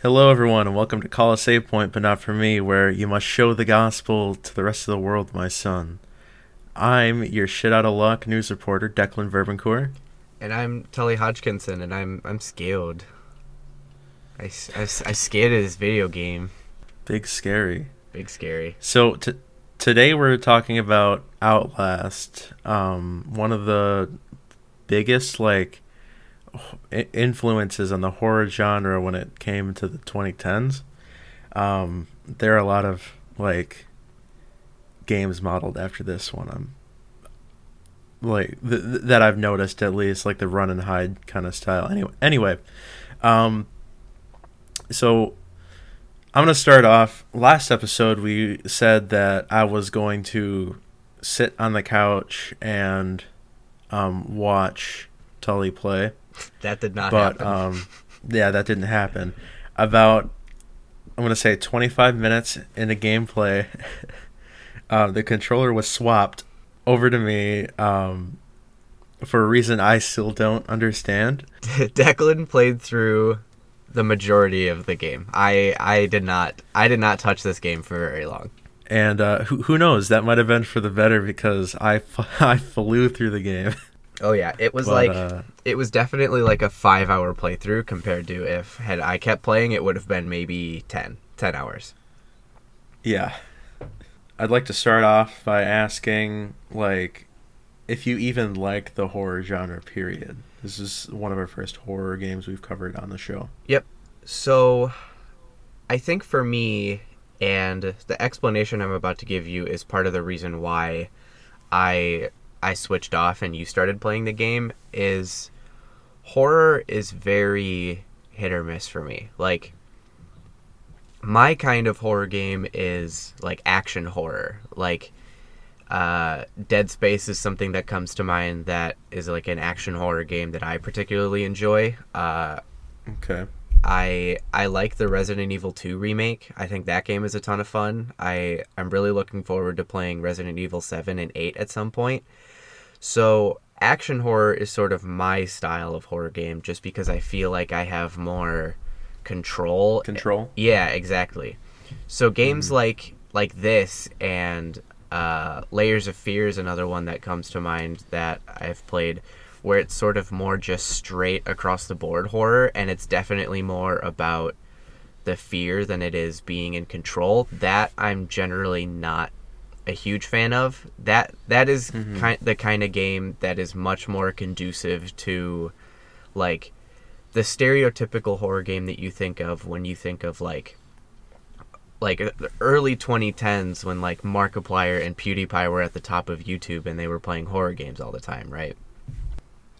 Hello, everyone, and welcome to Call a Save Point, but not for me, where you must show the gospel to the rest of the world, my son. I'm your shit out of luck news reporter, Declan Verbancourt. And I'm Tully Hodgkinson, and I'm I'm scared. I, I, I scared of this video game. Big scary. Big scary. So t- today we're talking about Outlast, um, one of the biggest like influences on the horror genre when it came to the 2010s. Um, there are a lot of like games modeled after this one. I'm like th- th- that I've noticed at least like the run and hide kind of style. Anyway, anyway, um, so I'm to start off. Last episode, we said that I was going to sit on the couch and um, watch Tully play. That did not but, happen. um, yeah, that didn't happen. About, I'm going to say 25 minutes into gameplay, uh, the controller was swapped over to me um, for a reason I still don't understand. Declan played through the majority of the game. I I did not I did not touch this game for very long. And uh, who, who knows? That might have been for the better because I, f- I flew through the game. Oh yeah, it was But, like uh, it was definitely like a five hour playthrough compared to if had I kept playing, it would have been maybe 10, 10 hours. Yeah. I'd like to start off by asking, like, if you even like the horror genre, period. This is one of our first horror games we've covered on the show. Yep. So, I think for me, and the explanation I'm about to give you is part of the reason why I I switched off and you started playing the game is horror is very hit or miss for me. Like my kind of horror game is like action horror. Like uh, Dead Space is something that comes to mind that is like an action horror game that I particularly enjoy. Uh, Okay. I I like the Resident Evil 2 remake. I think that game is a ton of fun. I I'm really looking forward to playing Resident Evil 7 and 8 at some point. So, action horror is sort of my style of horror game just because I feel like I have more control. Control? Yeah, exactly. So games like like this and uh, Layers of Fear is another one that comes to mind that I've played, where it's sort of more just straight across the board horror, and it's definitely more about the fear than it is being in control. That I'm generally not a huge fan of. That that is kind the kind of game that is much more conducive to like the stereotypical horror game that you think of when you think of like like uh, the early 2010s when like Markiplier and PewDiePie were at the top of YouTube and they were playing horror games all the time, right?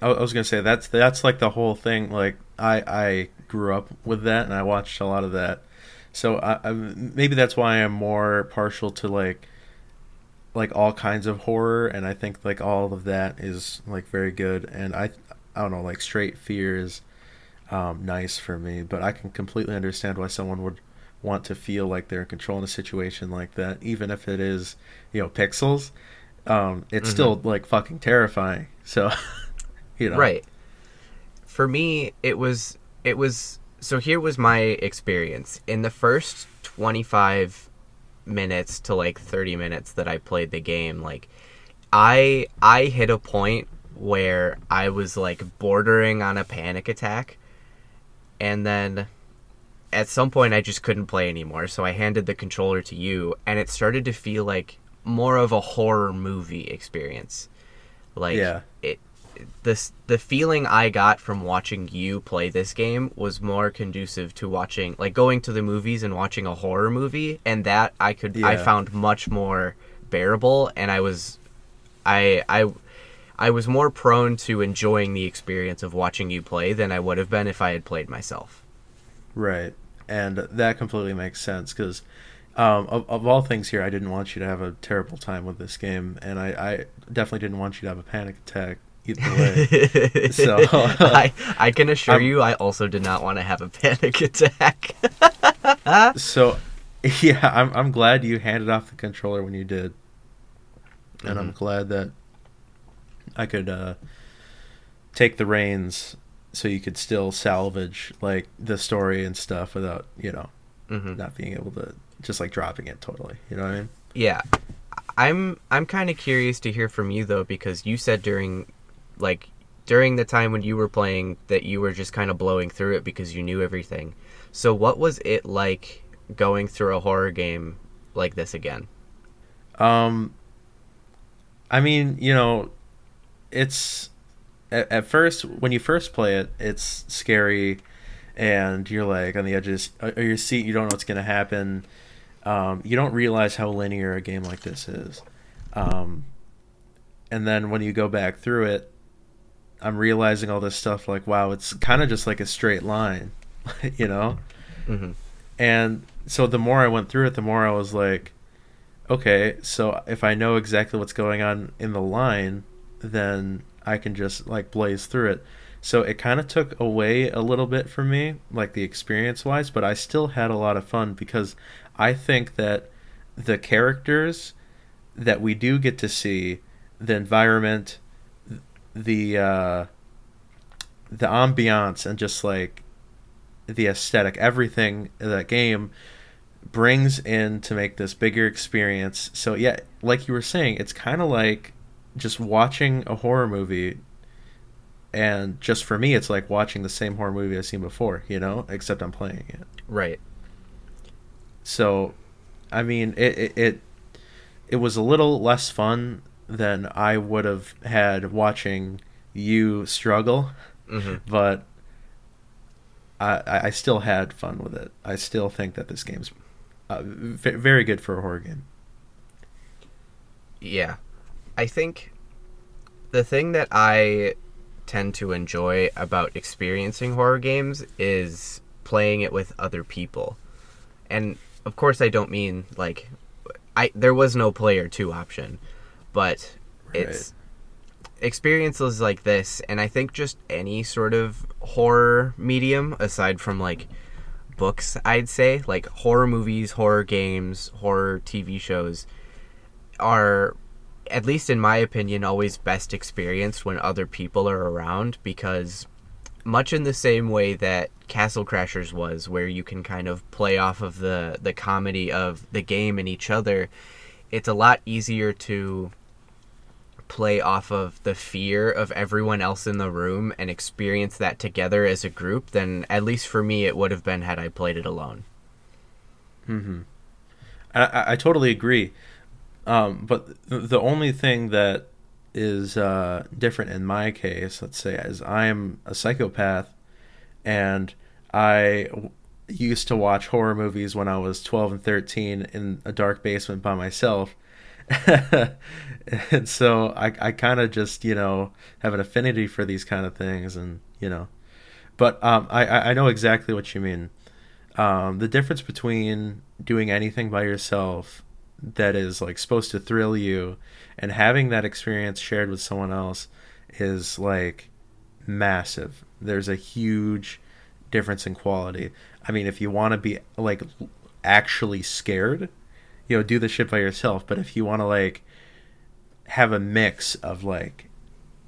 I I was gonna say that's that's like the whole thing. Like I I grew up with that and I watched a lot of that, so I, I maybe that's why I'm more partial to like like all kinds of horror, and I think like all of that is like very good. And I I don't know like straight fear is um, nice for me, but I can completely understand why someone would want to feel like they're in control in a situation like that, even if it is you know pixels. Um, it's Mhm. still like fucking terrifying. So. You know. Right. For me, it was it was so here was my experience. In the first 25 minutes to like 30 minutes that I played the game, like I I hit a point where I was like bordering on a panic attack and then at some point I just couldn't play anymore, so I handed the controller to you and it started to feel like more of a horror movie experience. Like Yeah. it this the feeling I got from watching you play this game was more conducive to watching like going to the movies and watching a horror movie and that I could I found much more bearable and I was I I I was more prone to enjoying the experience of watching you play than I would have been if I had played myself. Right, and that completely makes sense because um, of, of all things here, I didn't want you to have a terrible time with this game, and I, I definitely didn't want you to have a panic attack either way. So- I I can assure I'm- you I also did not want to have a panic attack. so, yeah, I'm I'm glad you handed off the controller when you did, and I'm glad that I could uh, take the reins so you could still salvage like the story and stuff without you know hmm not being able to just like dropping it totally. You know what I mean? Yeah. I'm I'm kind of curious to hear from you though because you said during like during the time when you were playing that you were just kind of blowing through it because you knew everything. So what was it like going through a horror game like this again? Um, I mean, you know, it's at, at first when you first play it, it's scary, and you're like on the edges of your seat. You don't know what's gonna happen. Um, you don't realize how linear a game like this is. Um, and then when you go back through it, I'm realizing all this stuff. Like, wow, it's kind of just like a straight line, you know. hmm And so the more I went through it, the more I was like, okay, so if I know exactly what's going on in the line, then I can just like blaze through it. So it kind of took away a little bit from me, like the experience wise, but I still had a lot of fun because I think that the characters that we do get to see, the environment, the uh, the ambiance, and just like the aesthetic, everything that game brings in to make this bigger experience. So yeah, like you were saying, it's kind of like just watching a horror movie and just for me it's like watching the same horror movie I've seen before, you know, except I'm playing it. Right. So I mean, it it it, it was a little less fun than I would have had watching you struggle, hmm but I I I still had fun with it. I still think that this game's uh, v- very good for a horror game. Yeah. I think the thing that I tend to enjoy about experiencing horror games is playing it with other people. And of course I don't mean like I there was no player 2 option, but it's experiences like this and I think just any sort of horror medium aside from like books, I'd say, like horror movies, horror games, horror TV shows are at least in my opinion always best experienced when other people are around because much in the same way that Castle Crashers was where you can kind of play off of the the comedy of the game and each other it's a lot easier to play off of the fear of everyone else in the room and experience that together as a group than at least for me it would have been had I played it alone. I, I, I totally agree. Um, but the only thing that is uh, different in my case, let's say, is I'm a psychopath, and I used to watch horror movies when I was 12 and 13 in a dark basement by myself. and so I, I kind of just, you know, have an affinity for these kind of things, and, you know, but um, I, I know exactly what you mean. Um, the difference between doing anything by yourself that is like supposed to thrill you and having that experience shared with someone else is like massive. There's a huge difference in quality. I mean, if you want to be like actually scared, you know, do the shit by yourself. But if you want to like have a mix of like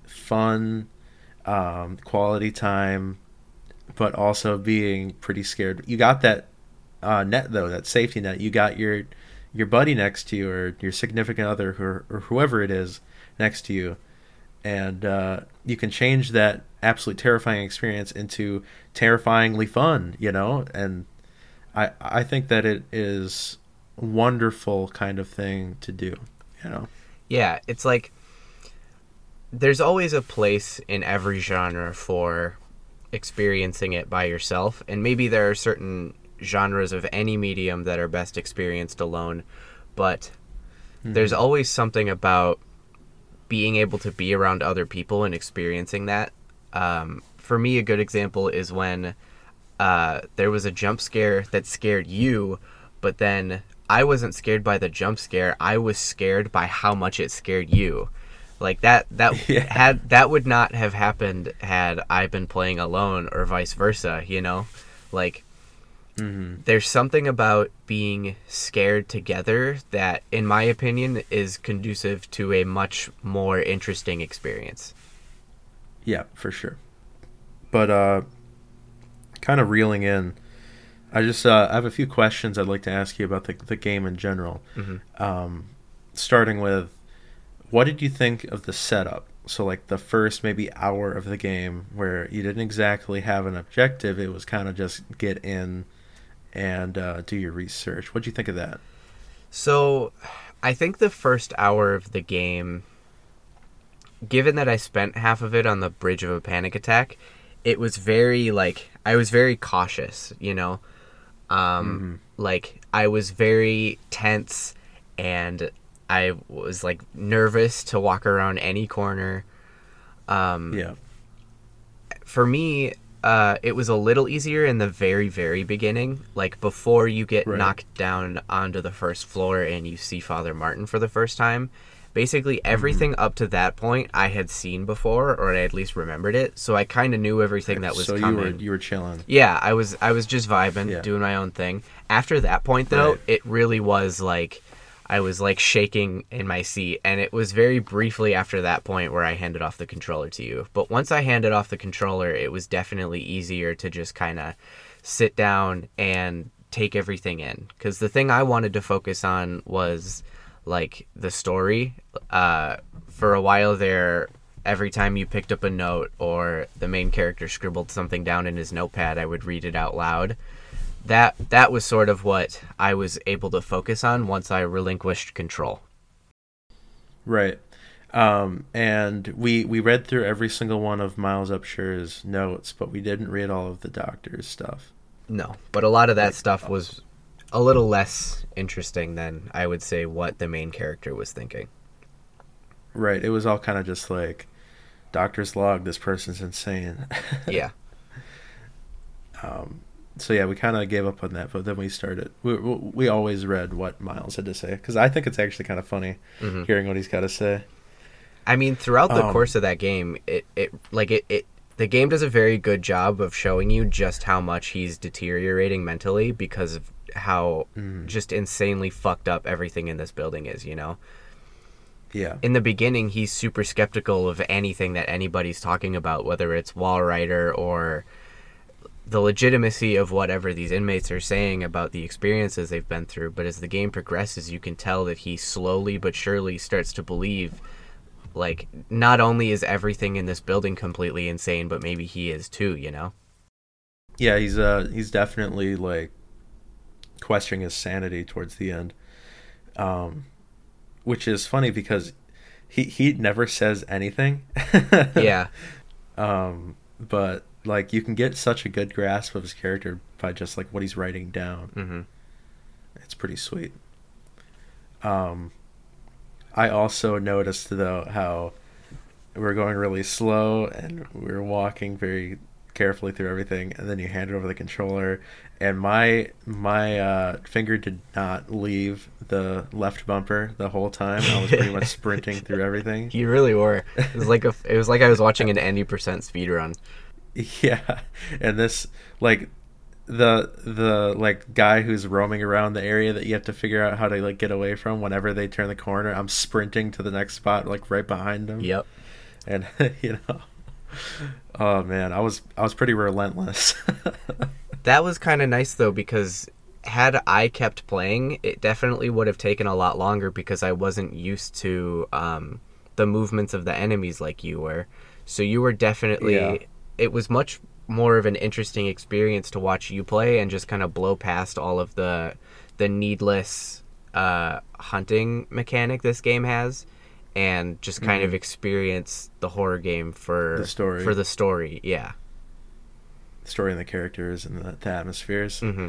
fun, um, quality time, but also being pretty scared, you got that uh, net though, that safety net. You got your your buddy next to you or your significant other or, or whoever it is next to you. And uh, you can change that absolutely terrifying experience into terrifyingly fun you know? And i i think that it is wonderful kind of thing to do you know Yeah, it's like there's always a place in every genre for experiencing it by yourself, and maybe there are certain genres of any medium that are best experienced alone, but there's always something about being able to be around other people and experiencing that. Um, for me, a good example is when uh, there was a jump scare that scared you, but then I wasn't scared by the jump scare. I was scared by how much it scared you. Like that that Yeah. had that would not have happened had I been playing alone or vice versa, you know? Like hmm there's something about being scared together that in my opinion is conducive to a much more interesting experience. yeah for sure but uh, kind of reeling in. I just uh, I have a few questions I'd like to ask you about the the game in general. Mhm. Um, starting with, what did you think of the setup? So like the first maybe hour of the game where you didn't exactly have an objective, it was kind of just get in and uh, do your research. What do you think of that? So, I think the first hour of the game, given that I spent half of it on the bridge of a panic attack, it was very like I was very cautious, you know. Um like I was very tense and I was like nervous to walk around any corner. Um Yeah. for me, uh, it was a little easier in the very, very beginning. Like before you get Right. knocked down onto the first floor and you see Father Martin for the first time. Basically, everything up to that point I had seen before, or I at least remembered it. So I kind of knew everything that was so coming. you were you were chilling. Yeah, I was I was just vibing, Yeah. doing my own thing. After that point though, Right. it really was like I was like shaking in my seat and it was very briefly after that point where I handed off the controller to you. But once I handed off the controller, it was definitely easier to just kind of sit down and take everything in cuz the thing I wanted to focus on was like the story. Uh for a while there every time you picked up a note or the main character scribbled something down in his notepad, I would read it out loud. That that was sort of what I was able to focus on once I relinquished control. Right. Um, and we we read through every single one of Miles Upshur's notes, but we didn't read all of the doctor's stuff. No, but a lot of that stuff was a little less interesting than I would say what the main character was thinking. Right. It was all kind of just like doctor's log. This person's insane. Yeah. um, so yeah, we kind of gave up on that, but then we started. We we, always read what Miles had to say because I think it's actually kind of funny Mhm. hearing what he's got to say. I mean, throughout the Um, course of that game, it, it like it, it the game does a very good job of showing you just how much he's deteriorating mentally because of how Mm. just insanely fucked up everything in this building is, you know. Yeah. In the beginning, he's super skeptical of anything that anybody's talking about, whether it's Walrider or the legitimacy of whatever these inmates are saying about the experiences they've been through. But as the game progresses, you can tell that he slowly but surely starts to believe like not only is everything in this building completely insane, but maybe he is too, you know? Yeah, he's uh he's definitely like questioning his sanity towards the end. Um which is funny because he he never says anything. Yeah. Um but like you can get such a good grasp of his character by just like what he's writing down. hmm It's pretty sweet. Um I also noticed though how we're going really slow and we're walking very carefully through everything and then you hand it over the controller and my my uh, finger did not leave the left bumper the whole time i was pretty much sprinting through everything You really were. It was like a, it was like I was watching an 90% speed run. yeah and this like the the like guy who's roaming around the area that you have to figure out how to like get away from whenever they turn the corner i'm sprinting to the next spot like right behind them Yep. and you know oh man i was i was pretty relentless That was kind of nice though because had I kept playing, it definitely would have taken a lot longer because I wasn't used to um, the movements of the enemies like you were. So you were definitely. Yeah. It was much more of an interesting experience to watch you play and just kind of blow past all of the the needless uh, hunting mechanic this game has, and just kind of Mhm. experience the horror game for The story. For the story, yeah. Story and the characters and the, the atmospheres. Hmm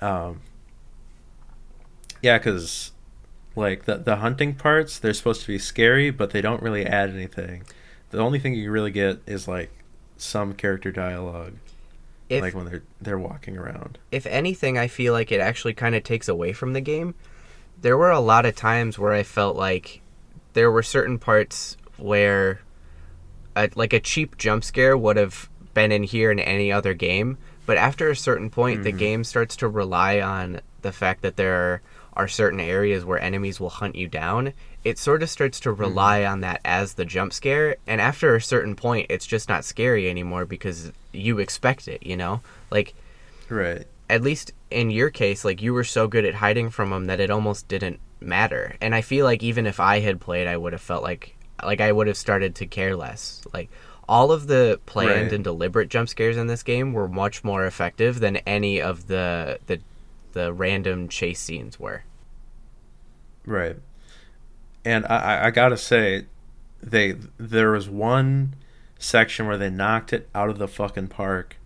um yeah because like the the hunting parts they're supposed to be scary but they don't really add anything. The only thing you really get is like some character dialogue If, like when they're they're walking around. If anything, I feel like it actually kind of takes away from the game. There were a lot of times where I felt like there were certain parts where, a, like a cheap jump scare would have been in here in any other game, but after a certain point, the Mhm. game starts to rely on the fact that there are certain areas where enemies will hunt you down, it sort of starts to rely on that as the jump scare. And after a certain point, it's just not scary anymore because you expect it, you know? Like, Right. at least in your case, like you were so good at hiding from them that it almost didn't matter. And I feel like even if I had played, I would have felt like like I would have started to care less. Like all of the planned Right. and deliberate jump scares in this game were much more effective than any of the the the random chase scenes were. Right. And I, I, I gotta say, they there was one section where they knocked it out of the fucking park,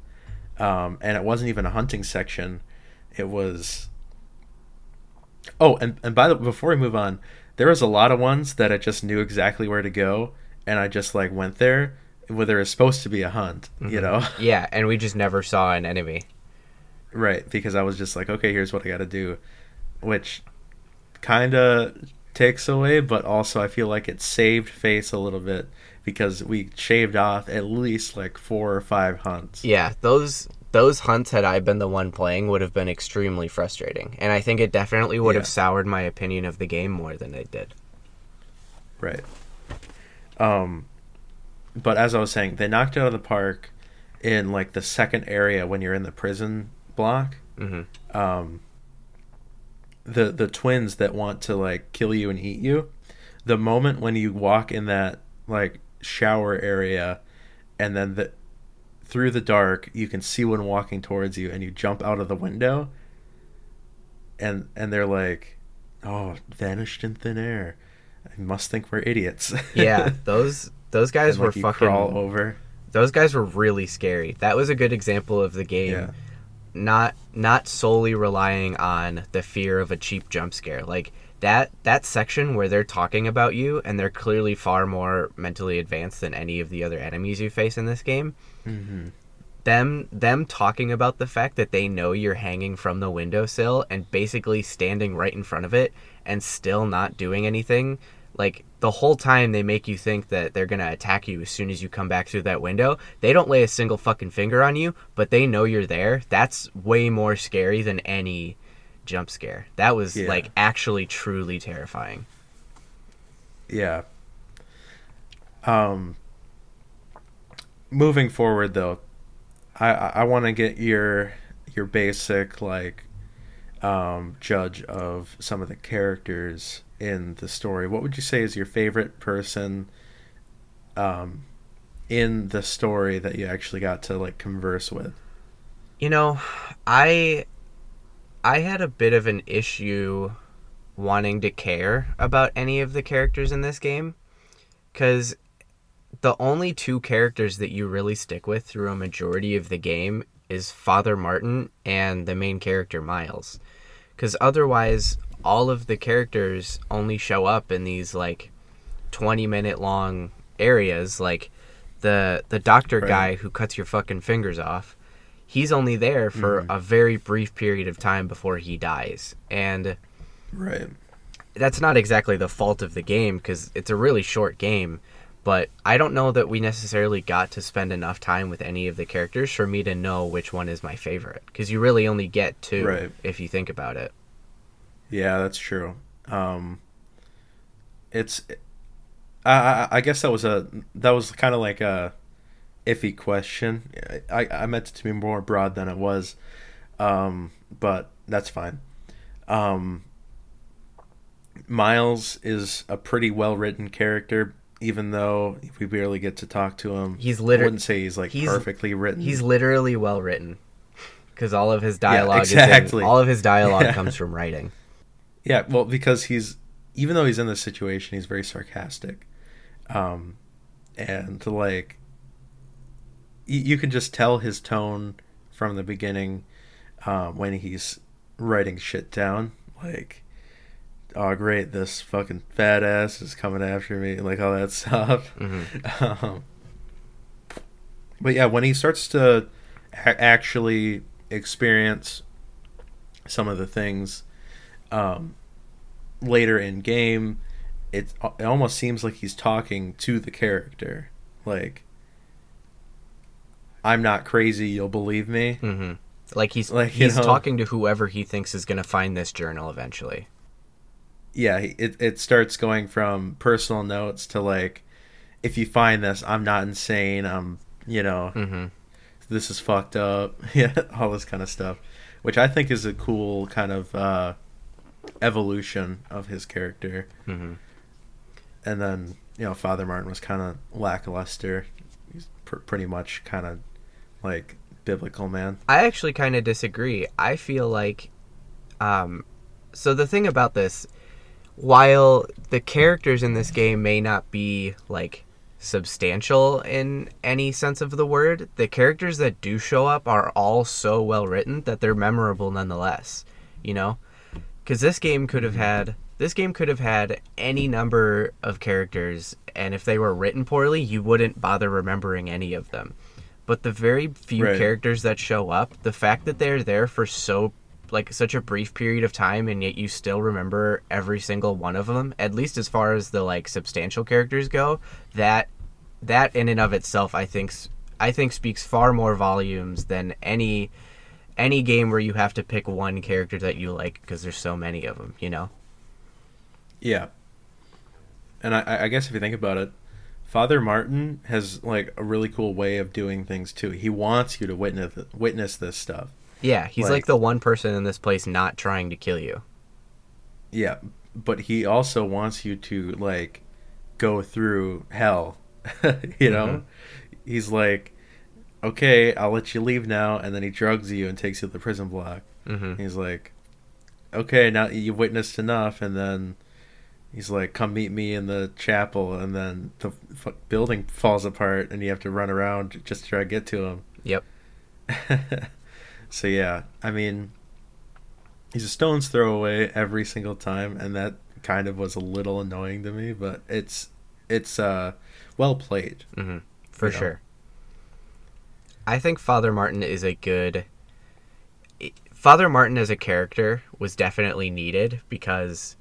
um, and it wasn't even a hunting section. It was. Oh, and and by the before we move on, there was a lot of ones that I just knew exactly where to go, and I just like went there where there was supposed to be a hunt. You know. Yeah, and we just never saw an enemy. Right, because I was just like, okay, here's what I got to do, which kind of takes away, but also I feel like it saved face a little bit because we shaved off at least like four or five hunts. Yeah, those those hunts had I been the one playing would have been extremely frustrating. And I think it definitely would Yeah. have soured my opinion of the game more than it did. Right. Um, but as I was saying, they knocked it out of the park in like the second area when you're in the prison block. hmm um the the twins that want to like kill you and eat you the moment when you walk in that like shower area and then the through the dark you can see one walking towards you and you jump out of the window and and they're like oh vanished in thin air. I must think we're idiots. Yeah, those those guys And, were like, you fucking crawl over those guys were really scary. That was a good example of the game yeah not not solely relying on the fear of a cheap jump scare. Like that that section where they're talking about you and they're clearly far more mentally advanced than any of the other enemies you face in this game. hmm them them talking about the fact that they know you're hanging from the windowsill and basically standing right in front of it and still not doing anything like the whole time they make you think that they're going to attack you as soon as you come back through that window they don't lay a single fucking finger on you but they know you're there that's way more scary than any jump scare that was Yeah. like actually truly terrifying Yeah. Um. Moving forward, though, I I, I want to get your your basic like um, judge of some of the characters in the story. What would you say is your favorite person um, in the story that you actually got to like converse with? You know, I I had a bit of an issue wanting to care about any of the characters in this game cuz the only two characters that you really stick with through a majority of the game is Father Martin and the main character Miles. Cuz otherwise all of the characters only show up in these like 20 minute long areas like the the doctor Right. guy who cuts your fucking fingers off he's only there for Mhm. a very brief period of time before he dies and Right. that's not exactly the fault of the game because it's a really short game but i don't know that we necessarily got to spend enough time with any of the characters for me to know which one is my favorite because you really only get two Right. if you think about it Yeah, that's true. Um, it's, I, I, I guess that was a that was kind of like a iffy question. I, I meant it to be more broad than it was, um, but that's fine. Um, Miles is a pretty well written character, even though we barely get to talk to him. He's I liter- wouldn't say he's like he's- perfectly written. he's literally well written because all of his dialogue exactly. is in, all of his dialogue Yeah. comes from writing Yeah, well, because he's even though he's in this situation, he's very sarcastic, um, and like you, you can just tell his tone from the beginning um, when he's writing shit down, like, "Oh, great, this fucking fat ass is coming after me," like all that stuff. Mhm. Um, but yeah, when he starts to a- actually experience some of the things um, later in game, it, it almost seems like he's talking to the character. Like, I'm not crazy, you'll believe me. Mm-hmm. like he's Like, he's know- talking to whoever he thinks is going to find this journal eventually yeah, it it starts going from personal notes to like, if you find this, I'm not insane. I'm you know, Mm-hmm. this is fucked up. Yeah, all this kind of stuff, which I think is a cool kind of uh, evolution of his character. Mm-hmm. And then you know, Father Martin was kind of lackluster. He's pr- pretty much kind of like biblical man. I actually kind of disagree. I feel like, um, so the thing about this, while the characters in this game may not be like substantial in any sense of the word, the characters that do show up are all so well written that they're memorable nonetheless. You know, because this game could have had this game could have had any number of characters, and if they were written poorly, you wouldn't bother remembering any of them. But the very few Right. characters that show up, the fact that they're there for so like such a brief period of time and yet you still remember every single one of them, at least as far as the like substantial characters go, that that in and of itself I think I think speaks far more volumes than any any game where you have to pick one character that you like because there's so many of them, you know. Yeah. And I, I guess if you think about it, Father Martin has like a really cool way of doing things too. He wants you to witness witness this stuff. Yeah, he's like, Like- the one person in this place not trying to kill you. Yeah, but he also wants you to like go through hell. you know, Mhm. he's like, "Okay, I'll let you leave now," and then he drugs you and takes you to the prison block. hmm He's like, "Okay, now you've witnessed enough," and then he's like, "Come meet me in the chapel," and then the f- building falls apart, and you have to run around just to try to get to him. Yep. so yeah, I mean, he's a stone's throw away every single time, and that kind of was a little annoying to me, but it's it's uh well played. hmm For sure. know? I think Father Martin is a good. Father Martin as a character was definitely needed because,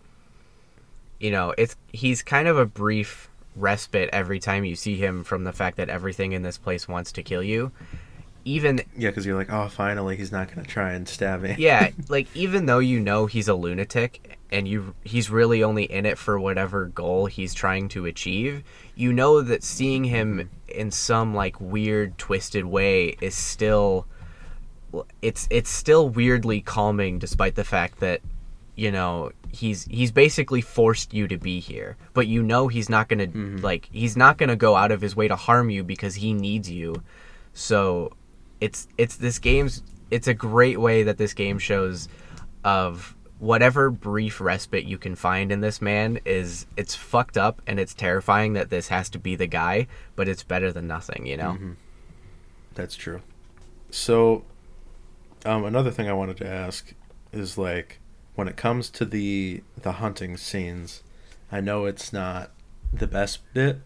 you know, it's he's kind of a brief respite every time you see him from the fact that everything in this place wants to kill you. Even Yeah, because you're like, oh, finally, he's not gonna try and stab me. yeah, like even though you know he's a lunatic and you he's really only in it for whatever goal he's trying to achieve, you know that seeing him in some like weird twisted way is still it's it's still weirdly calming despite the fact that you know he's he's basically forced you to be here but you know he's not going to Mhm. like he's not going to go out of his way to harm you because he needs you so it's it's this game's it's a great way that this game shows of whatever brief respite you can find in this man is it's fucked up and it's terrifying that this has to be the guy but it's better than nothing you know Mhm. That's true. So, um, another thing I wanted to ask is like, when it comes to the the hunting scenes, I know it's not the best bit,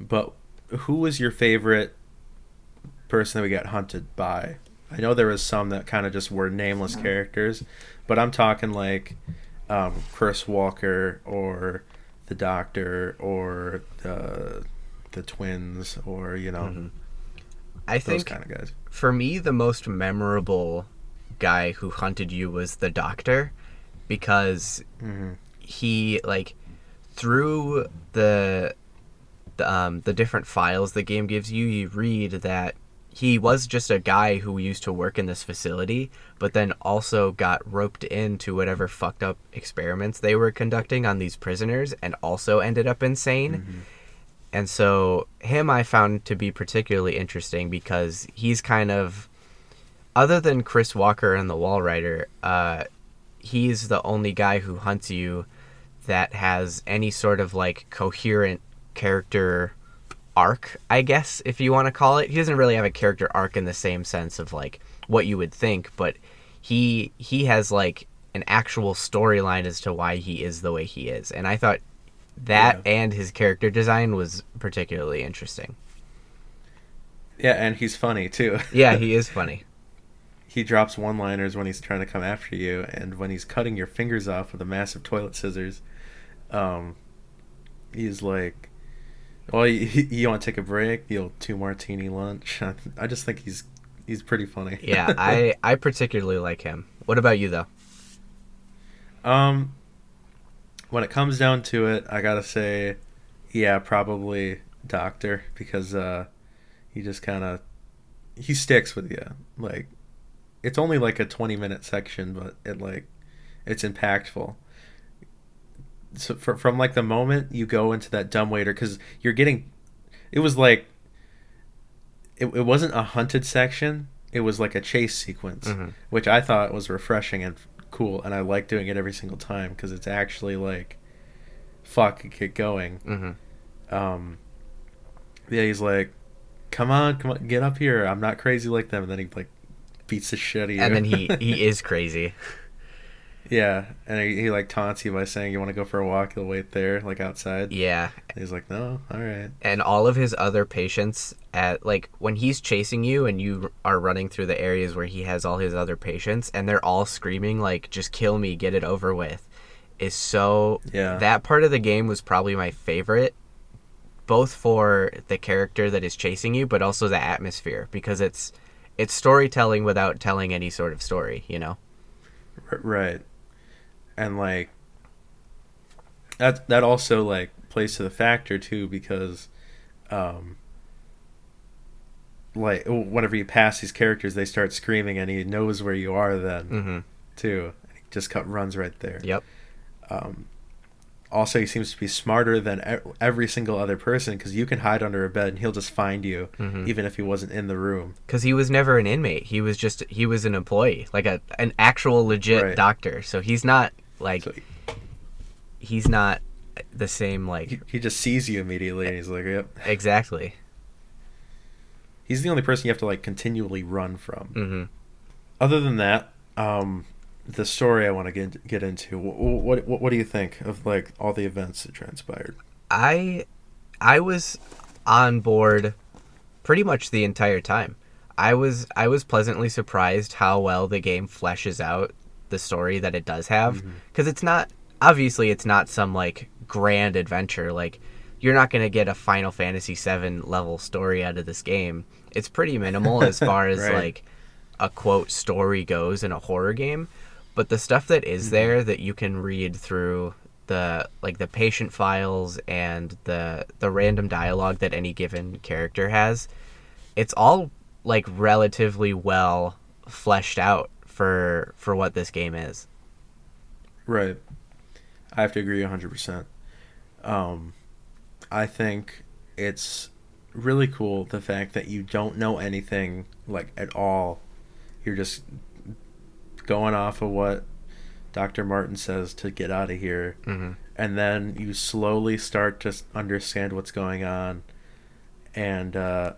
but who was your favorite person that we got hunted by? I know there was some that kind of just were nameless characters, but I'm talking like um, Chris Walker or the Doctor or the the twins or you know Mhm. I those think kind of guys. for me the most memorable guy who hunted you was the doctor because hmm he like through the the, um, the different files the game gives you you read that he was just a guy who used to work in this facility but then also got roped into whatever fucked up experiments they were conducting on these prisoners and also ended up insane. And so him I found to be particularly interesting because he's kind of other than Chris Walker and the Walrider, uh, he's the only guy who hunts you that has any sort of like coherent character arc, I guess, if you want to call it. He doesn't really have a character arc in the same sense of like what you would think, but he he has like an actual storyline as to why he is the way he is. And I thought that Yeah. and his character design was particularly interesting. Yeah, and he's funny too. Yeah, he is funny. he drops one-liners when he's trying to come after you, and when he's cutting your fingers off with a massive toilet scissors. Um, he's like, "Well, you, you want to take a break? The old two martini lunch." I just think he's he's pretty funny. Yeah, I I particularly like him. What about you though? Um, when it comes down to it, I gotta say, yeah, probably Doctor because uh, he just kind of he sticks with you. Like, it's only like a twenty minute section, but it like it's impactful. So for, from like the moment you go into that dumbwaiter, because you're getting, it was like, it, it wasn't a hunted section. It was like a chase sequence, Mhm. which I thought was refreshing and cool, and I like doing it every single time because it's actually like, fuck, get going. hmm Um, yeah, he's like, come on, come on, get up here. I'm not crazy like them. And then he like beats the shit out of you. And then he he is crazy. Yeah, and he, he like taunts you by saying you want to go for a walk. He'll wait there, like outside. Yeah, And he's like, no, all right. and all of his other patients at like when he's chasing you and you are running through the areas where he has all his other patients and they're all screaming like just kill me get it over with is so Yeah. that part of the game was probably my favorite both for the character that is chasing you but also the atmosphere because it's it's storytelling without telling any sort of story you know right. And like that that also like plays to the factor too because um like whenever you pass these characters they start screaming and he knows where you are then mm-hmm. too. He just cut runs right there. yep Um, also, he seems to be smarter than every single other person because you can hide under a bed and he'll just find you, Mhm. even if he wasn't in the room. because he was never an inmate he was just he was an employee like a an actual legit Right. doctor so he's not like So he's not the same like he, he just sees you immediately and he's like, "Yep." exactly He's the only person you have to like continually run from. hmm Other than that, um, the story I want to get get into. What what what do you think of like all the events that transpired? i i was on board pretty much the entire time i was i was pleasantly surprised how well the game fleshes out the story that it does have. Mm-hmm. Because it's not obviously it's not some like grand adventure. Like you're not going to get a final fantasy 7 level story out of this game. It's pretty minimal as far as Right. like a quote story goes in a horror game. But the stuff that is mm-hmm. there that you can read through the like the patient files and the the random dialogue that any given character has it's all like relatively well fleshed out for for what this game is Right. I have to agree 100%. Um, I think it's really cool the fact that you don't know anything, like, at all. You're just going off of what Dr. Martin says to get out of here. mm-hmm. And then you slowly start to understand what's going on. And uh,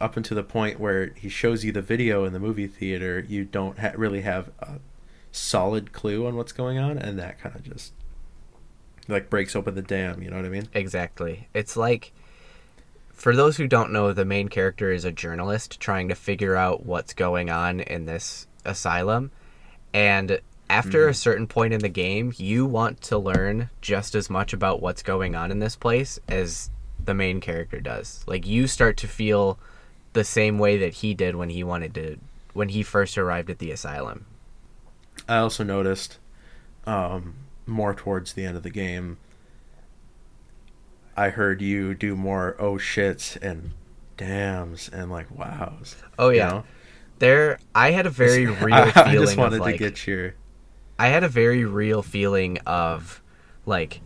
up until the point where he shows you the video in the movie theater, you don't ha- really have a solid clue on what's going on, and that kind of just like breaks open the dam. You know what I mean? Exactly. It's like for those who don't know, the main character is a journalist trying to figure out what's going on in this asylum. And after mm-hmm. a certain point in the game, you want to learn just as much about what's going on in this place as the main character does. Like you start to feel the same way that he did when he wanted to when he first arrived at the asylum. I also noticed um, more towards the end of the game. I heard you do more oh shits and dams and like wows. Oh you yeah. know? There I had a very real I, feeling I just wanted of like to get your I had a very real feeling of like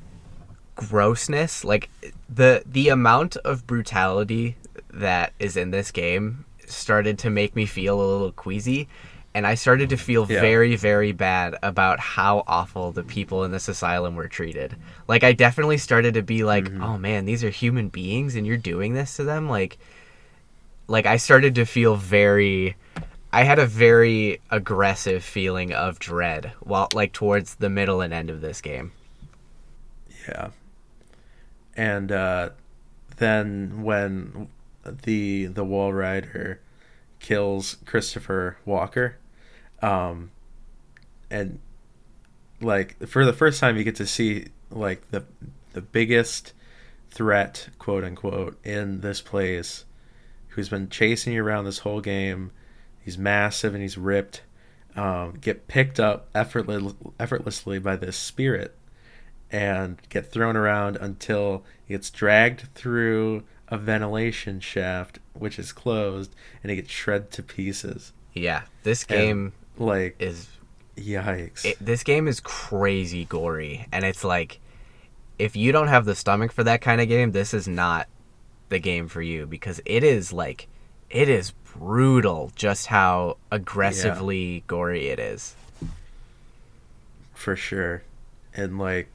grossness, like the the amount of brutality that is in this game started to make me feel a little queasy and I started to feel Yeah. very very bad about how awful the people in this asylum were treated. Like I definitely started to be like, Mhm. "Oh man, these are human beings and you're doing this to them?" Like like I started to feel very I had a very aggressive feeling of dread while like towards the middle and end of this game. Yeah. And uh, then when the the Walrider kills Christopher Walker, um, and like for the first time you get to see like the the biggest threat, quote unquote, in this place, who's been chasing you around this whole game. He's massive and he's ripped. Um, get picked up effortless, effortlessly by this spirit and get thrown around until he gets dragged through a ventilation shaft, which is closed, and he gets shredded to pieces. Yeah, this And, game like, is yikes. it, this game is crazy gory, and it's like if you don't have the stomach for that kind of game, this is not the game for you because it is like it is brutal just how aggressively gory it is. for sure and like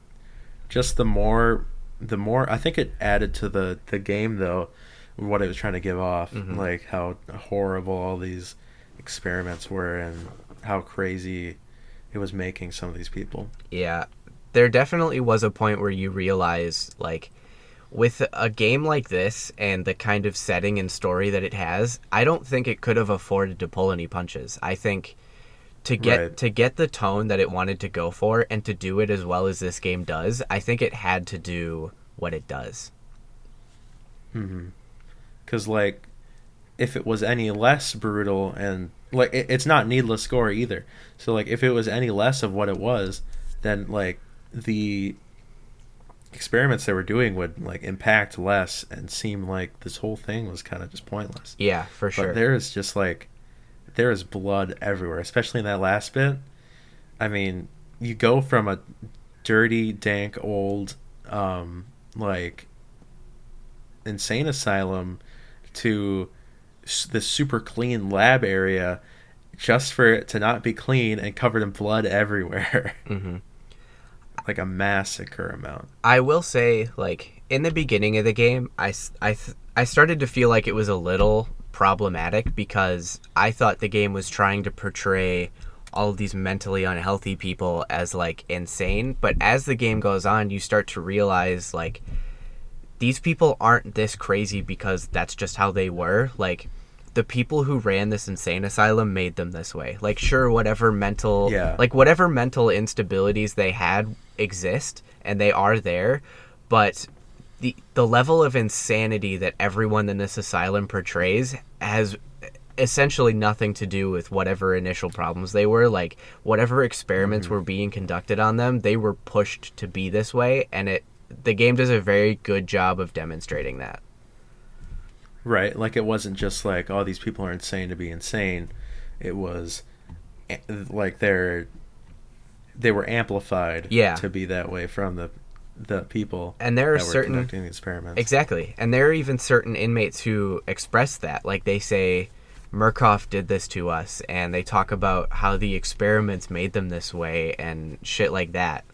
just the more the more i think it added to the the game though what it was trying to give off Mhm. like how horrible all these experiments were and how crazy it was making some of these people Yeah, there definitely was a point where you realize, like, with a game like this and the kind of setting and story that it has, I don't think it could have afforded to pull any punches. I think to get Right. to get the tone that it wanted to go for and to do it as well as this game does, I think it had to do what it does. Mm-hmm. because like if it was any less brutal and like it, it's not needless gore either so like if it was any less of what it was then like the experiments they were doing would like impact less and seem like this whole thing was kind of just pointless Yeah, for sure. but there is just like there is blood everywhere especially in that last bit. I mean you go from a dirty dank old um like insane asylum to this super clean lab area just for it to not be clean and covered in blood everywhere. Hmm like a massacre amount. I will say, like in the beginning of the game, I, I, I started to feel like it was a little problematic because I thought the game was trying to portray all of these mentally unhealthy people as like insane. But as the game goes on, you start to realize like these people aren't this crazy because that's just how they were. Like the people who ran this insane asylum made them this way. Like sure whatever mental Yeah. like whatever mental instabilities they had exist and they are there, but the the level of insanity that everyone in this asylum portrays has essentially nothing to do with whatever initial problems they were like whatever experiments were being conducted on them they were pushed to be this way and it the game does a very good job of demonstrating that Right, like it wasn't just like, oh, these people are insane to be insane. It was eh, like they're they were amplified Yeah. to be that way from the the people and there are certain conducting the experiments. Exactly. And there are even certain inmates who express that. Like they say, Murkoff did this to us, and they talk about how the experiments made them this way and shit like that.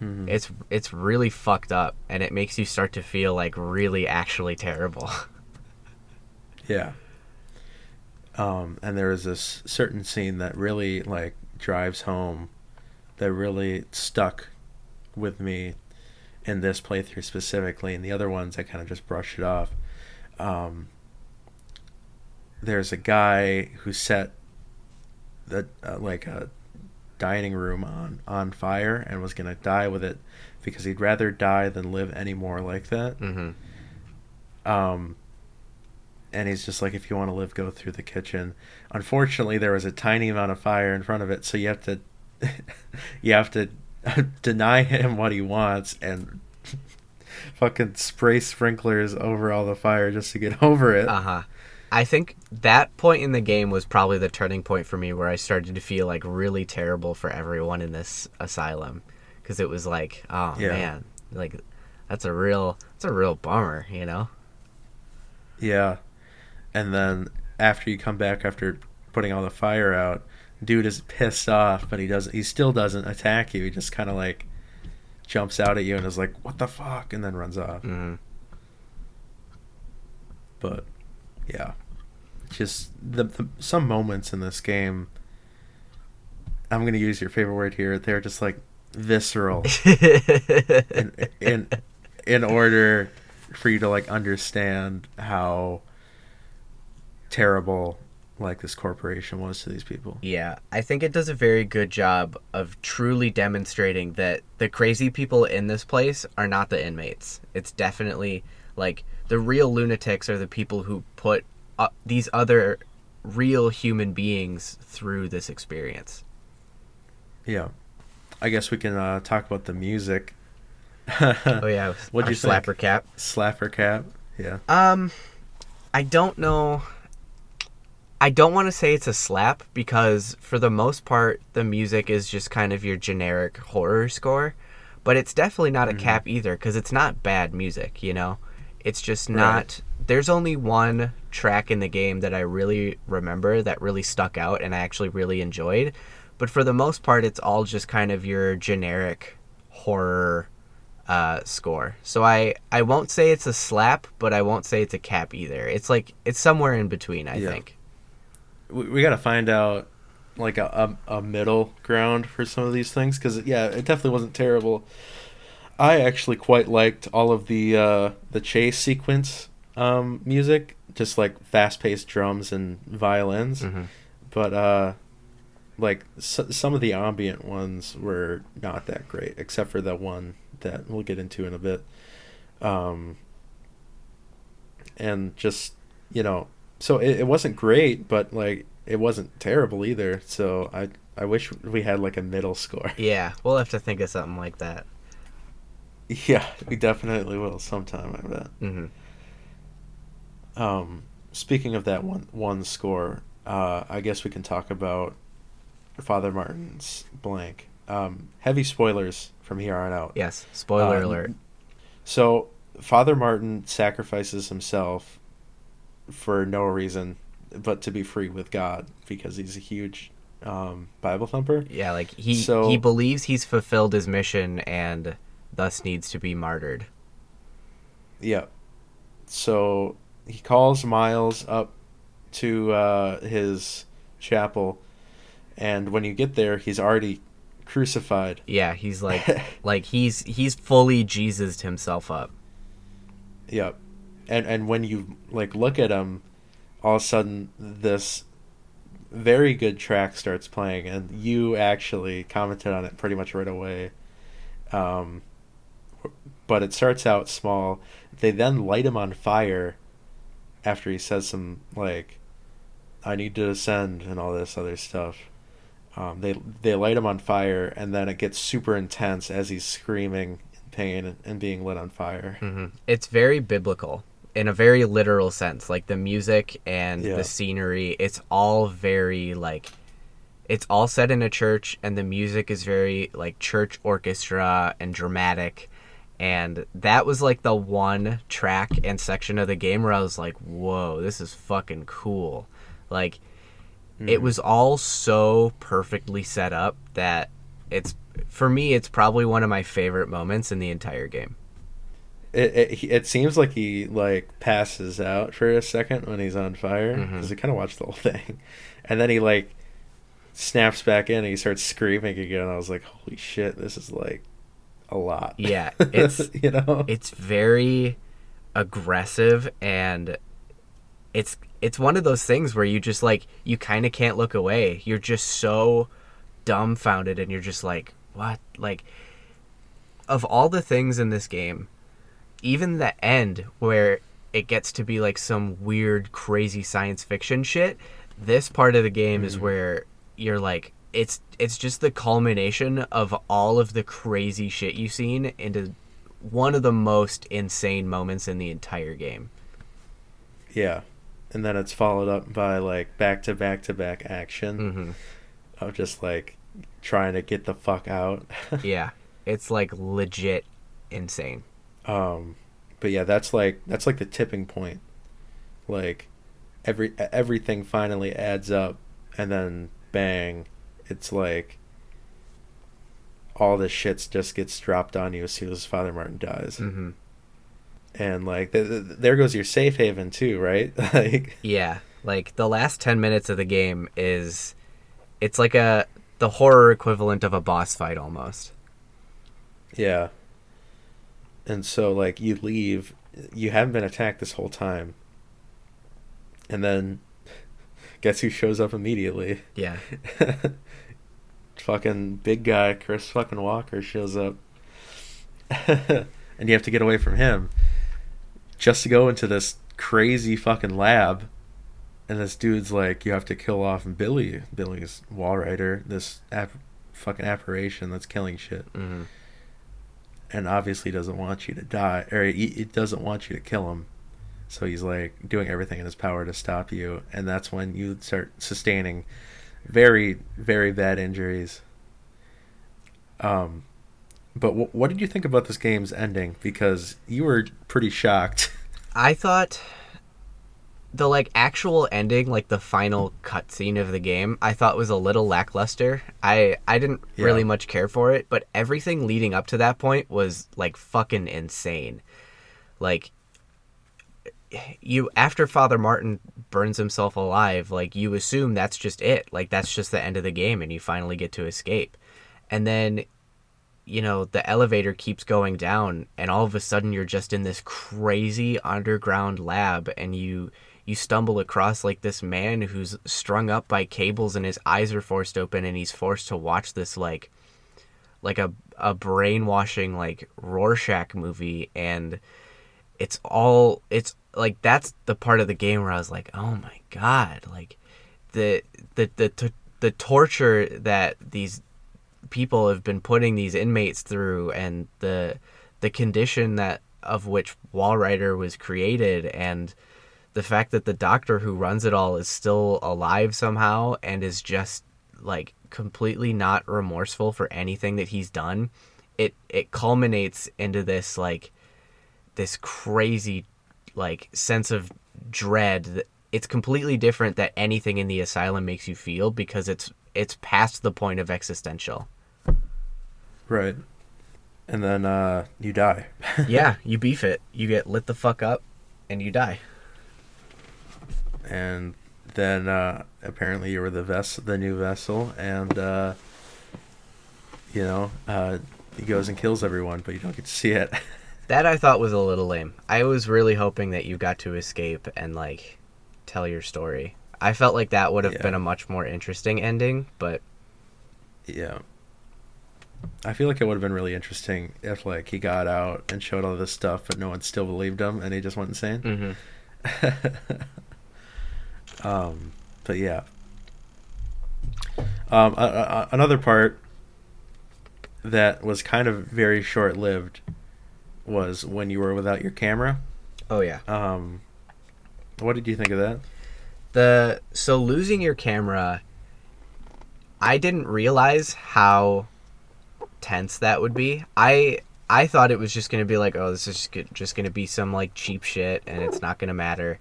Mhm. It's it's really fucked up, and it makes you start to feel like really actually terrible. Yeah. Um, and there is this certain scene that really like drives home, that really stuck with me in this playthrough specifically, and the other ones I kind of just brushed it off. Um, there's a guy who set the uh, like a dining room on on fire and was gonna die with it because he'd rather die than live anymore like that. hmm Um, and he's just like, if you want to live, go through the kitchen. Unfortunately, there was a tiny amount of fire in front of it, so you have to, you have to deny him what he wants and fucking spray sprinklers over all the fire just to get over it. Uh huh. I think that point in the game was probably the turning point for me where I started to feel like really terrible for everyone in this asylum because it was like, oh Yeah. man, like that's a real, that's a real bummer, you know? Yeah. And then after you come back after putting all the fire out, dude is pissed off, but he doesn't he still doesn't attack you. He just kind of like jumps out at you and is like, "What the fuck?" and then runs off. hmm But yeah. Just the, the some moments in this game I'm going to use your favorite word here. They're just like visceral in in in order for you to like understand how terrible like this corporation was to these people. Yeah, I think it does a very good job of truly demonstrating that the crazy people in this place are not the inmates. It's definitely like the real lunatics are the people who put uh, these other real human beings through this experience. Yeah. I guess we can uh, talk about the music. Oh yeah, What'd our you think? slapper cap? Slapper cap. Yeah. Um, I don't know. I don't want to say it's a slap because for the most part the music is just kind of your generic horror score, but it's definitely not a cap either because it's not bad music. You know, it's just not. There's only one track in the game that I really remember that really stuck out and I actually really enjoyed, but for the most part it's all just kind of your generic horror uh, score. So I I won't say it's a slap, but I won't say it's a cap either. It's like it's somewhere in between. I Yeah. think. We, we got to find out like a, a, a middle ground for some of these things because yeah it definitely wasn't terrible. I actually quite liked all of the uh the chase sequence um music just like fast-paced drums and violins. Mhm. but uh like s- some of the ambient ones were not that great except for that one that we'll get into in a bit. Um and just you know so it, it wasn't great but like it wasn't terrible either so i i wish we had like a middle score Yeah, we'll have to think of something like that. yeah we definitely will sometime i bet hmm um speaking of that one one score uh i guess we can talk about father martin's blank um heavy spoilers from here on out Yes. Spoiler Um, alert. So, Father Martin sacrifices himself for no reason but to be free with God because he's a huge um, Bible thumper. Yeah, like he so- he believes he's fulfilled his mission and thus needs to be martyred. Yeah. So he calls Miles up to uh, his chapel, and when you get there, he's already crucified. Yeah, he's like like he's he's fully Jesused himself up. Yep. And and when you like look at him, all of a sudden this very good track starts playing, and you actually commented on it pretty much right away. Um, but it starts out small. They then light him on fire after he says some like, "I need to ascend" and all this other stuff. Um, they they light him on fire, and then it gets super intense as he's screaming in pain and, being lit on fire. hmm It's very biblical in a very literal sense. Like the music and Yeah. the scenery, it's all very like it's all set in a church and the music is very like church orchestra and dramatic. And that was like the one track and section of the game where I was like, "Whoa, this is fucking cool." Like it hmm. was all so perfectly set up that it's for me it's probably one of my favorite moments in the entire game. It, it it seems like he like passes out for a second when he's on fire mm-hmm. because I kind of watched the whole thing, and then he like snaps back in and he starts screaming again. I was like, holy shit, this is like a lot. Yeah, it's- you know? it's very aggressive and it's it's one of those things where you just like you kind of can't look away. You're just so dumbfounded and you're just like what? Like of all the things in this game even the end where it gets to be like some weird crazy science fiction shit this part of the game is where you're like it's it's just the culmination of all of the crazy shit you've seen into one of the most insane moments in the entire game. Yeah, and then it's followed up by like back to back to back action hmm of just like trying to get the fuck out. yeah. It's like legit insane Um, but yeah, that's like that's like the tipping point. Like every everything finally adds up, and then bang, it's like all this shit just gets dropped on you as soon as Father Martin dies, hmm and like th- th- there goes your safe haven too, right? like Yeah, like the last 10 minutes of the game is it's like a the horror equivalent of a boss fight almost. yeah. And so like you leave, you haven't been attacked this whole time, and then guess who shows up immediately? Yeah. fucking big guy Chris fucking Walker shows up, and you have to get away from him, just to go into this crazy fucking lab, and this dude's like, you have to kill off Billy, Billy's Walrider, this fucking apparition that's killing shit, hmm and obviously doesn't want you to die, or he, it doesn't want you to kill him. So he's like doing everything in his power to stop you, and that's when you start sustaining very, very bad injuries. Um, but w- what did you think about this game's ending? Because you were pretty shocked. I thought the like actual ending, like the final cutscene of the game, I thought was a little lackluster. I I didn't Yeah. really much care for it, but everything leading up to that point was like fucking insane. Like you after Father Martin burns himself alive, like you assume that's just it. Like that's just the end of the game and you finally get to escape. And then you know, the elevator keeps going down and all of a sudden you're just in this crazy underground lab and you you stumble across like this man who's strung up by cables and his eyes are forced open and he's forced to watch this like like a a brainwashing like Rorschach movie and it's all it's like that's the part of the game where I was like, "Oh my god." Like the the the the, the torture that these people have been putting these inmates through and the the condition that of which Walrider was created and the fact that the doctor who runs it all is still alive somehow and is just like completely not remorseful for anything that he's done it it culminates into this like this crazy like sense of dread that it's completely different that anything in the asylum makes you feel because it's it's past the point of existential right. And then uh, you die. yeah you beef it you get lit the fuck up and you die and then uh, apparently you were the vessel, the new vessel, and uh, you know uh, he goes and kills everyone, but you don't get to see it. that i thought was a little lame i was really hoping that you got to escape and like tell your story i felt like that would have Yeah. been a much more interesting ending but yeah, I feel like it would have been really interesting if like he got out and showed all this stuff, but no one still believed him, and he just went insane. mhm. um, but yeah. Um, a- a- another part that was kind of very short lived was when you were without your camera. oh yeah Um, what did you think of that? the so losing your camera i didn't realize how tense that would be i i thought it was just going to be like oh this is just, to be some like cheap shit and it's not going to matter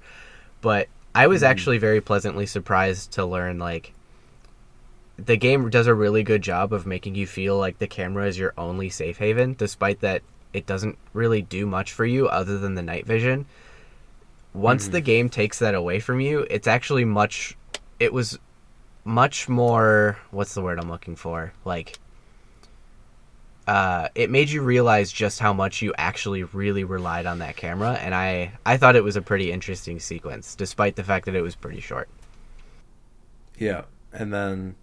but i was Mhm. actually very pleasantly surprised to learn like the game does a really good job of making you feel like the camera is your only safe haven despite that it doesn't really do much for you other than the night vision once Mhm. the game takes that away from you it's actually much it was much more what's the word i'm looking for like uh, it made you realize just how much you actually really relied on that camera and i i thought it was a pretty interesting sequence despite the fact that it was pretty short. Yeah, and then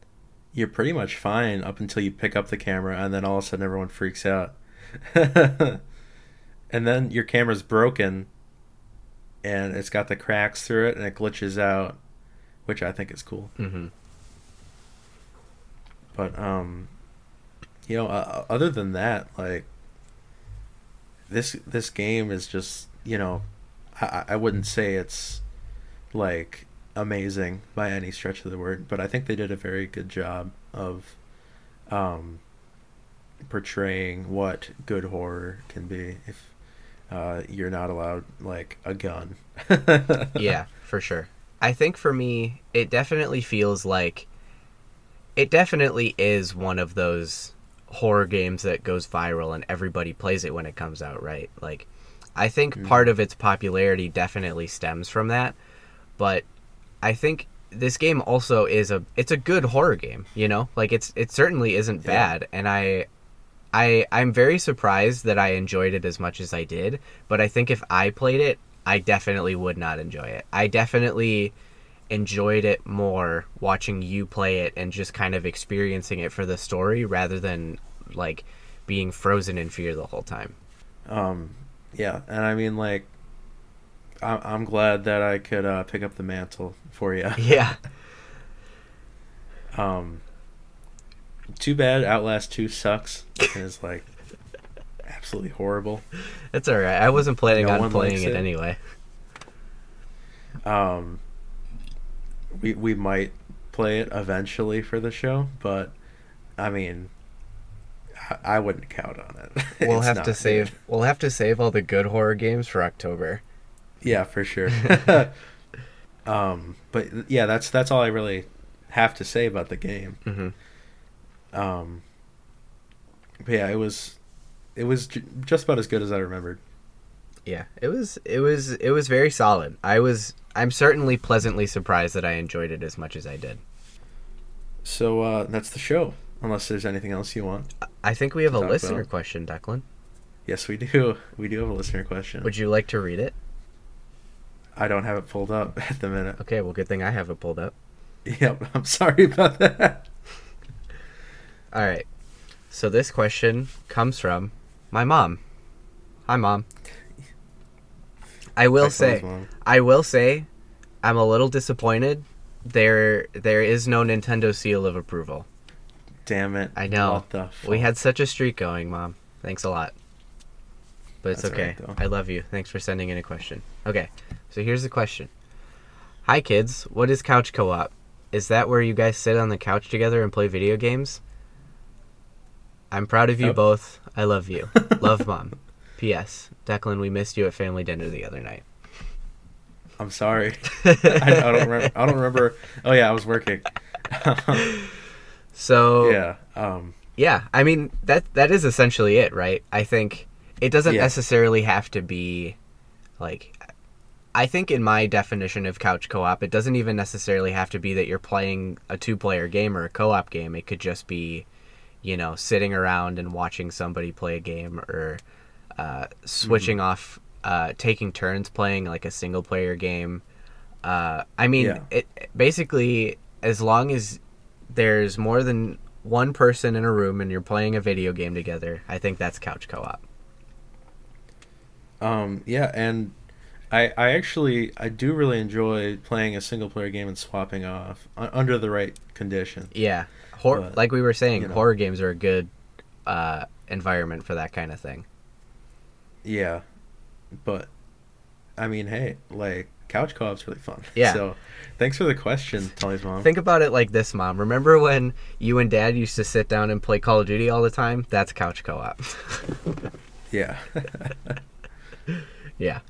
you're pretty much fine up until you pick up the camera, and then all of a sudden everyone freaks out, and then your camera's broken, and it's got the cracks through it, and it glitches out, which I think is cool. hmm But um, you know, uh, other than that, like this this game is just you know, I I- I wouldn't say it's like amazing by any stretch of the word, but I think they did a very good job of um portraying what good horror can be if uh, you're not allowed like a gun. yeah, for sure. I think for me, it definitely feels like it definitely is one of those horror games that goes viral and everybody plays it when it comes out, right? Like I think Mhm. part of its popularity definitely stems from that, but I think this game also is a it's a good horror game, you know? Like it's it certainly isn't Yeah. bad and I I I'm very surprised that I enjoyed it as much as I did, but I think if I played it, I definitely would not enjoy it. I definitely enjoyed it more watching you play it and just kind of experiencing it for the story rather than like being frozen in fear the whole time. Um, yeah, and I mean, like, I'm I'm glad that I could uh, pick up the mantle for you. Yeah. Um, Too bad Outlast 2 sucks. It's like absolutely horrible. It's all right. I wasn't planning No on playing it it. anyway. Um, we we might play it eventually for the show, but I mean, I, I wouldn't count on it. We'll have to good. save. We'll have to save all the good horror games for October. Yeah, for sure. um, but yeah, that's that's all I really have to say about the game. hmm Um, but yeah, it was it was j- just about as good as I remembered. Yeah, it was. It was. It was very solid. I was. I'm certainly pleasantly surprised that I enjoyed it as much as I did. So uh, that's the show. Unless there's anything else you want. I think we have a listener about. question, Declan. Yes, we do. We do have a listener question. Would you like to read it? I don't have it pulled up at the minute. Okay. Well, good thing I have it pulled up. Yep, I'm sorry about that. All right. So this question comes from my mom. Hi, mom. I will say. I will say, I'm a little disappointed. There, there is no Nintendo seal of approval. Damn it. I know. What the We had such a streak going, mom. Thanks a lot. But it's That's okay. though. I love you. Thanks for sending in a question. Okay, so here's the question. Hi, kids. What is couch co-op? Is that where you guys sit on the couch together and play video games? I'm proud of you Yep. both. I love you. love, mom. P.S. Declan, we missed you at family dinner the other night. I'm sorry. I, I don't remember. I don't remember. Oh yeah, I was working. So yeah. Um. Yeah, I mean that that is essentially it, right? I think it doesn't Yeah. necessarily have to be like I think in my definition of couch co-op, it doesn't even necessarily have to be that you're playing a two-player game or a co-op game. It could just be, you know, sitting around and watching somebody play a game or uh, switching off, uh, taking turns playing like a single-player game. Uh, I mean, Yeah. it basically as long as there's more than one person in a room and you're playing a video game together, I think that's couch co-op. Um. Yeah, and I I actually I do really enjoy playing a single player game and swapping off u- under the right conditions. Yeah, Hor- But, like we were saying, you know. horror games are a good uh, environment for that kind of thing. Yeah, but I mean, hey, like couch co-op's really fun. Yeah. So, thanks for the question, Tolly's mom. Think about it like this, Mom. Remember when you and Dad used to sit down and play Call of Duty all the time? That's couch co-op. yeah. yeah,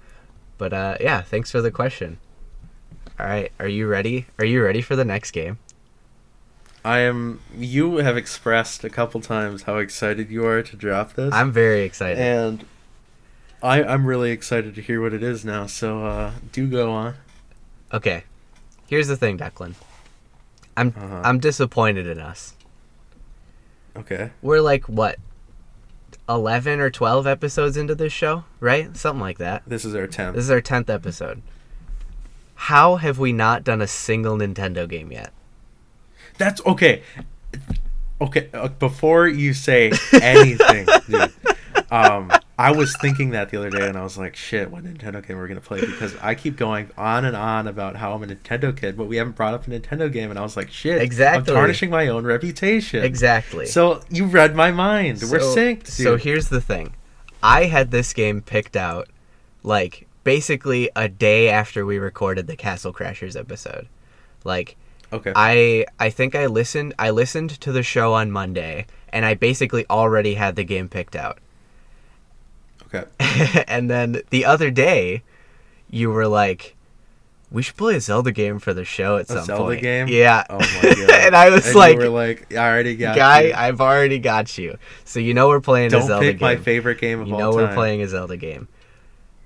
but uh, yeah, thanks for the question. All right, are you ready? Are you ready for the next game? I am. You have expressed a couple times how excited you are to drop this. I'm very excited. and I I'm really excited to hear what it is now. So uh, do go on. Okay, here's the thing, Declan. I'm Uh-huh. I'm disappointed in us. Okay. We're like what, eleven or twelve episodes into this show, right? Something like that. This is our tenth. This is our tenth episode. How have we not done a single Nintendo game yet? That's okay. Okay, uh, before you say anything, dude, um, I was thinking that the other day, and I was like, "Shit, what Nintendo game we're gonna play?" Because I keep going on and on about how I'm a Nintendo kid, but we haven't brought up a Nintendo game, and I was like, "Shit, Exactly. I'm tarnishing my own reputation." Exactly. So you read my mind. We're So- synced. So here's the thing. I had this game picked out like basically a day after we recorded the Castle Crashers episode. Like okay, I I think I listened I listened to the show on Monday and I basically already had the game picked out. Okay, and then the other day you were like we should play a Zelda game for the show at a some Zelda point. game. Yeah. Oh my god. and I was And like, you were like, I already got guy, you. I've already got you. So you know we're playing Don't Zelda pick game. my favorite game of you all know we're playing a Zelda game.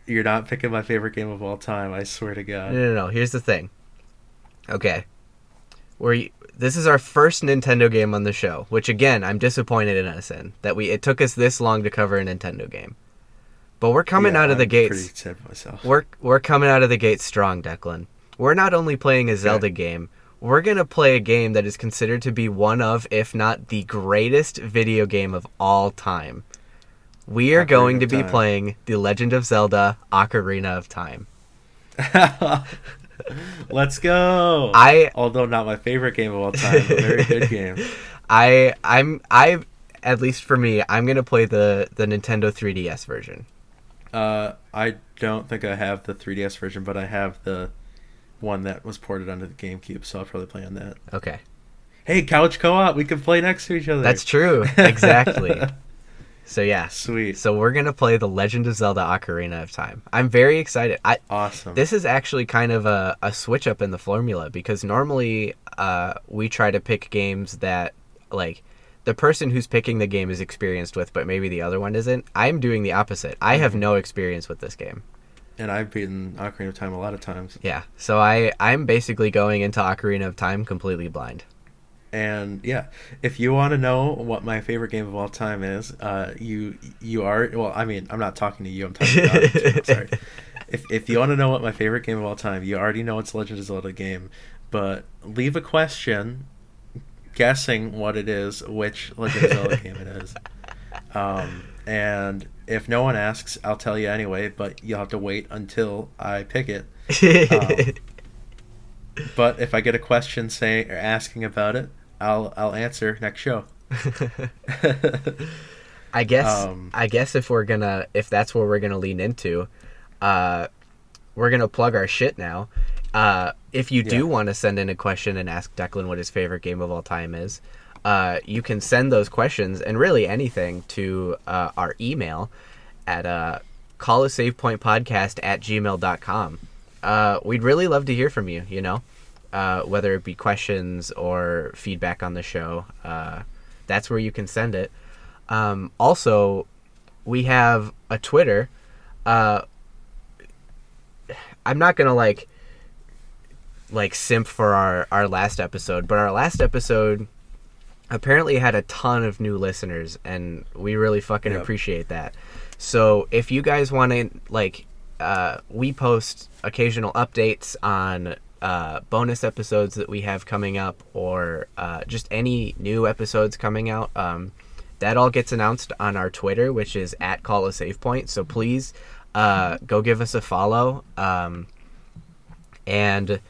You're not picking my favorite game of all time. I swear to God. no, no. No. Here's the thing. Okay, we this is our first Nintendo game on the show, which again I'm disappointed in us in that we it took us this long to cover a Nintendo game, but we're coming Yeah, out of the I'm Pretty gates. myself. We're we're coming out of the gates strong, Declan. We're not only playing a Zelda game. We're gonna play a game that is considered to be one of, if not the greatest video game of all time. We are Ocarina going to be Time. playing The Legend of Zelda: Ocarina of Time. Let's go. I Although not my favorite game of all time, a very good game. I I'm I at least for me, I'm gonna play the the Nintendo 3DS version. Uh, I don't think I have the 3DS version, but I have the one that was ported onto the GameCube, so I'll probably play on that. Okay, Hey, couch co-op, we can play next to each other. that's true. Exactly. so yeah, Sweet. so we're gonna play the Legend of Zelda: Ocarina of Time. I'm very excited. I Awesome. this is actually kind of a, a switch up in the formula because normally uh, we try to pick games that like the person who's picking the game is experienced with but maybe the other one isn't i'm doing the opposite i have no experience with this game and I've beaten Ocarina of Time a lot of times. yeah so i i'm basically going into ocarina of time completely blind And yeah, if you want to know what my favorite game of all time is, uh, you you are well. I mean, I'm not talking to you. I'm talking to the audience. I'm sorry. If if you want to know what my favorite game of all time, you already know it's Legend of Zelda game. But leave a question, guessing what it is, which Legend of Zelda game it is. Um, and if no one asks, I'll tell you anyway. But you'll have to wait until I pick it. Um, But if I get a question saying or asking about it, I'll I'll answer next show. i guess Um, i guess if we're gonna if that's where we're gonna lean into uh we're gonna plug our shit now uh if you do Yeah. want to send in a question and ask declan what his favorite game of all time is uh, you can send those questions and really anything to uh, our email at uh, call a save point podcast at gmail.com. Uh, we'd really love to hear from you, you know, uh, whether it be questions or feedback on the show. Uh, that's where you can send it. Um, also, we have a Twitter. Uh, I'm not gonna like like simp for our our last episode, but our last episode apparently had a ton of new listeners and we really fucking Yep. appreciate that. So if you guys want to like uh, we post occasional updates on uh, bonus episodes that we have coming up or uh, just any new episodes coming out um, that all gets announced on our twitter which is at call a save point so please uh, go give us a follow um, and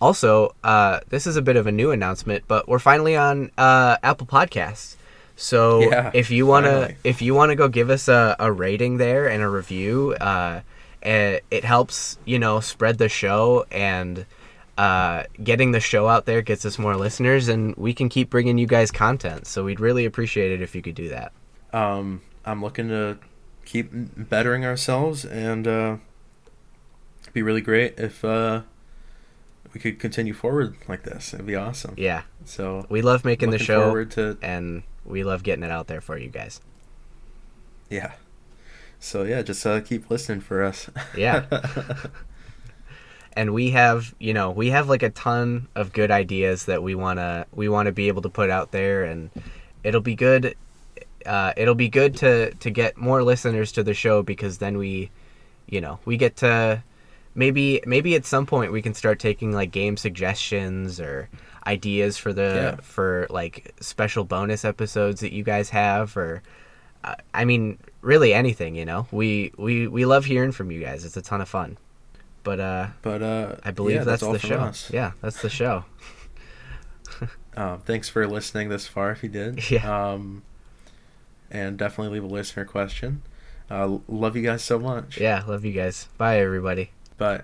also, uh, this is a bit of a new announcement, but we're finally on uh, Apple Podcasts. So Yeah, if you wanna finally. if you wanna go give us a, a rating there and a review, uh, it, it helps you know spread the show and uh, getting the show out there gets us more listeners and we can keep bringing you guys content. So we'd really appreciate it if you could do that. Um, I'm looking to keep bettering ourselves, and uh, be really great if uh, we could continue forward like this. It'd be awesome. Yeah, So we love making the show to and we love getting it out there for you guys. yeah. So yeah, just uh, keep listening for us. Yeah. and we have you know we have like a ton of good ideas that we want to we want to be able to put out there and it'll be good uh, it'll be good to to get more listeners to the show because then we you know we get to maybe maybe at some point we can start taking like game suggestions or ideas for the Yeah. for like special bonus episodes that you guys have or uh, I mean really anything you know we we we love hearing from you guys it's a ton of fun but uh but uh, I believe yeah, that's, all the show us. yeah that's the show Um, thanks for listening this far. If you did, Yeah. Um, and definitely leave a listener question. Uh, love you guys so much. yeah love you guys bye everybody Bye.